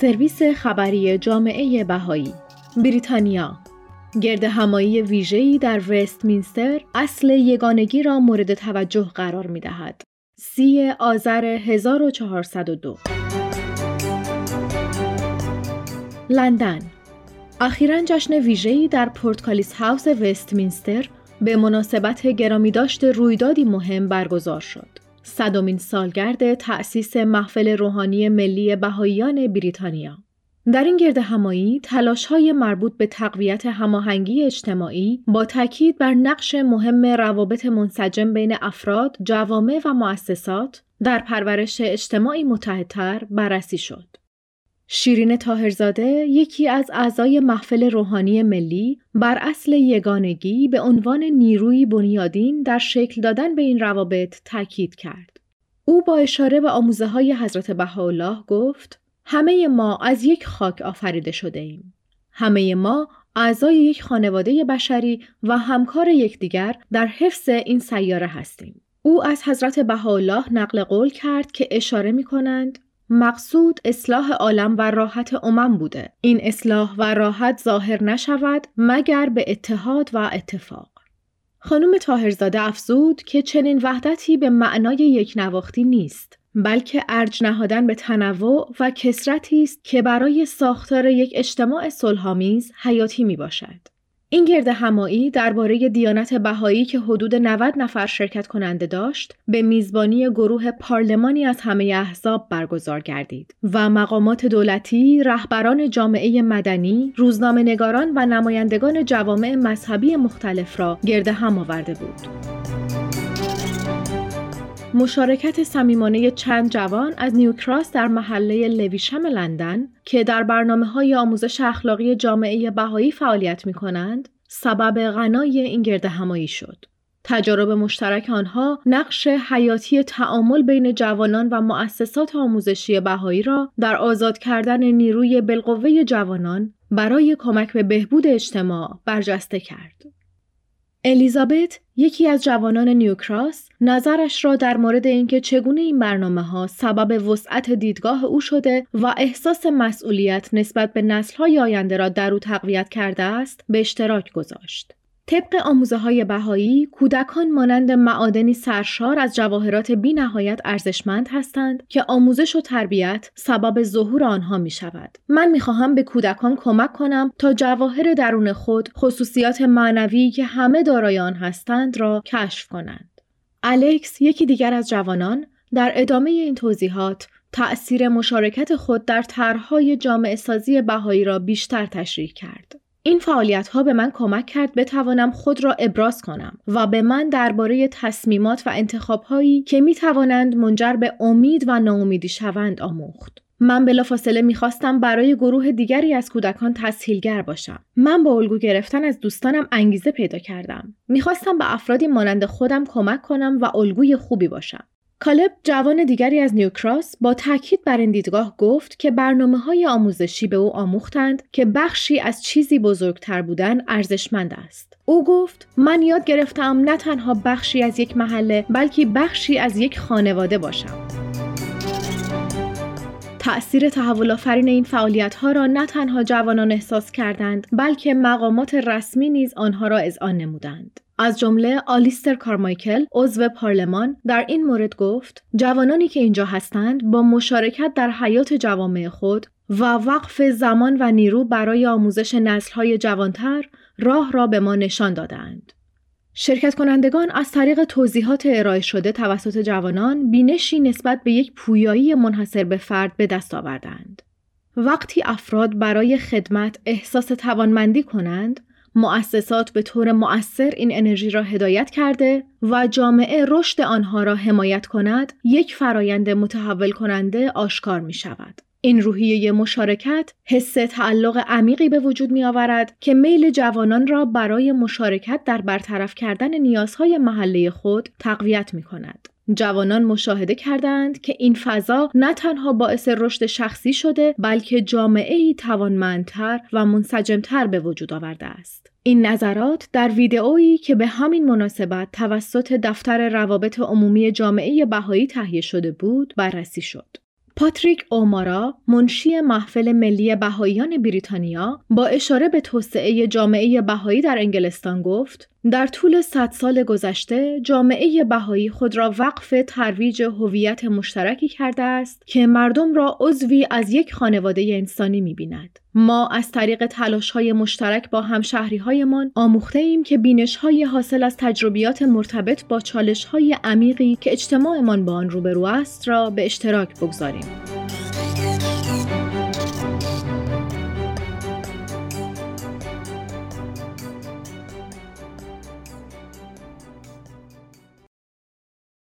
سرویس خبری جامعه بهایی بریتانیا گرد همایی ویژه‌ای در وستمینستر اصل یگانگی را مورد توجه قرار می دهد. سی آذر 1402 لندن اخیرا جشن ویژه‌ای در پورتکالیس هاوس وستمینستر به مناسبت گرامی داشت رویدادی مهم برگزار شد. صدمین سالگرد تأسیس محفل روحانی ملی بهاییان بریتانیا در این گرد همایی تلاش های مربوط به تقویت هماهنگی اجتماعی با تاکید بر نقش مهم روابط منسجم بین افراد، جوامع و مؤسسات در پرورش اجتماعی متحدتر بررسی شد. شیرین تاهرزاده یکی از اعضای محفل روحانی ملی بر اصل یگانگی به عنوان نیروی بنیادین در شکل دادن به این روابط تاکید کرد. او با اشاره به آموزه های حضرت بهاءالله گفت همه ما از یک خاک آفریده شده ایم. همه ما اعضای یک خانواده بشری و همکار یکدیگر در حفظ این سیاره هستیم. او از حضرت بهاءالله نقل قول کرد که اشاره می کنند مقصود اصلاح عالم و راحت امم بوده. این اصلاح و راحت ظاهر نشود مگر به اتحاد و اتفاق. خانم تاهرزاده افزود که چنین وحدتی به معنای یک نواختی نیست. بلکه ارج نهادن به تنوع و کسرتی است که برای ساختار یک اجتماع صلحآمیز حیاتی می باشد. این گرد همایی درباره دیانت بهایی که حدود 90 نفر شرکت کننده داشت به میزبانی گروه پارلمانی از همه احزاب برگزار گردید و مقامات دولتی، رهبران جامعه مدنی، روزنامه نگاران و نمایندگان جوامع مذهبی مختلف را گرد هم آورده بود. مشارکت صمیمانه چند جوان از نیوکراس در محله لویشم لندن که در برنامه های آموزش اخلاقی جامعه بهایی فعالیت می کنند، سبب غنای این گرد همایی شد. تجارب مشترک آنها نقش حیاتی تعامل بین جوانان و مؤسسات آموزشی بهایی را در آزاد کردن نیروی بالقوه جوانان برای کمک به بهبود اجتماع برجسته کرد. الیزابت یکی از جوانان نیوکراس نظرش را در مورد اینکه چگونه این برنامه ها سبب وسعت دیدگاه او شده و احساس مسئولیت نسبت به نسل های آینده را در او تقویت کرده است به اشتراک گذاشت. طبق آموزه های بهایی، کودکان مانند معادنی سرشار از جواهرات بی نهایت ارزشمند هستند که آموزش و تربیت سبب ظهور آنها می شود. من می خواهم به کودکان کمک کنم تا جواهر درون خود خصوصیات معنوی که همه دارای آن هستند را کشف کنند. الکس یکی دیگر از جوانان در ادامه این توضیحات تأثیر مشارکت خود در طرحهای جامعه سازی بهایی را بیشتر تشریح کرد. این فعالیت ها به من کمک کرد بتوانم خود را ابراز کنم و به من درباره تصمیمات و انتخاب هایی که می توانند منجر به امید و ناامیدی شوند آموخت. من بلافاصله می‌خواستم برای گروه دیگری از کودکان تسهیلگر باشم. من با الگو گرفتن از دوستانم انگیزه پیدا کردم. می‌خواستم به افرادی مانند خودم کمک کنم و الگوی خوبی باشم. کالب جوان دیگری از نیوکراس با تاکید بر این دیدگاه گفت که برنامه های آموزشی به او آموختند که بخشی از چیزی بزرگتر بودن ارزشمند است. او گفت من یاد گرفتم نه تنها بخشی از یک محله بلکه بخشی از یک خانواده باشم. تأثیر تحول آفرین این فعالیت ها را نه تنها جوانان احساس کردند بلکه مقامات رسمی نیز آنها را اذعان نمودند. از جمله آلیستر کارمایکل عضو پارلمان در این مورد گفت جوانانی که اینجا هستند با مشارکت در حیات جوامع خود و وقف زمان و نیرو برای آموزش نسلهای جوانتر راه را به ما نشان دادند. شرکت کنندگان از طریق توضیحات ارائه شده توسط جوانان بینشی نسبت به یک پویایی منحصر به فرد به دست آوردند. وقتی افراد برای خدمت احساس توانمندی کنند، مؤسسات به طور مؤثر این انرژی را هدایت کرده و جامعه رشد آنها را حمایت کند، یک فرایند متحول کننده آشکار می شود. این روحیه مشارکت حس تعلق عمیقی به وجود می آورد که میل جوانان را برای مشارکت در برطرف کردن نیازهای محله خود تقویت می کند. جوانان مشاهده کردند که این فضا نه تنها باعث رشد شخصی شده بلکه جامعه ای توانمندتر و منسجمتر به وجود آورده است. این نظرات در ویدئویی که به همین مناسبت توسط دفتر روابط عمومی جامعه بهایی تهیه شده بود بررسی شد. پاتریک اومارا منشی محفل ملی بهاییان بریتانیا با اشاره به توسعه جامعه بهایی در انگلستان گفت در طول صد سال گذشته جامعه بهایی خود را وقف ترویج هویت مشترکی کرده است که مردم را عضوی از یک خانواده انسانی می‌بیند. ما از طریق تلاش های مشترک با همشهری هایمان آموخته ایم که بینش های حاصل از تجربیات مرتبط با چالش های عمیقی که اجتماعمان با آن روبرو است را به اشتراک بگذاریم.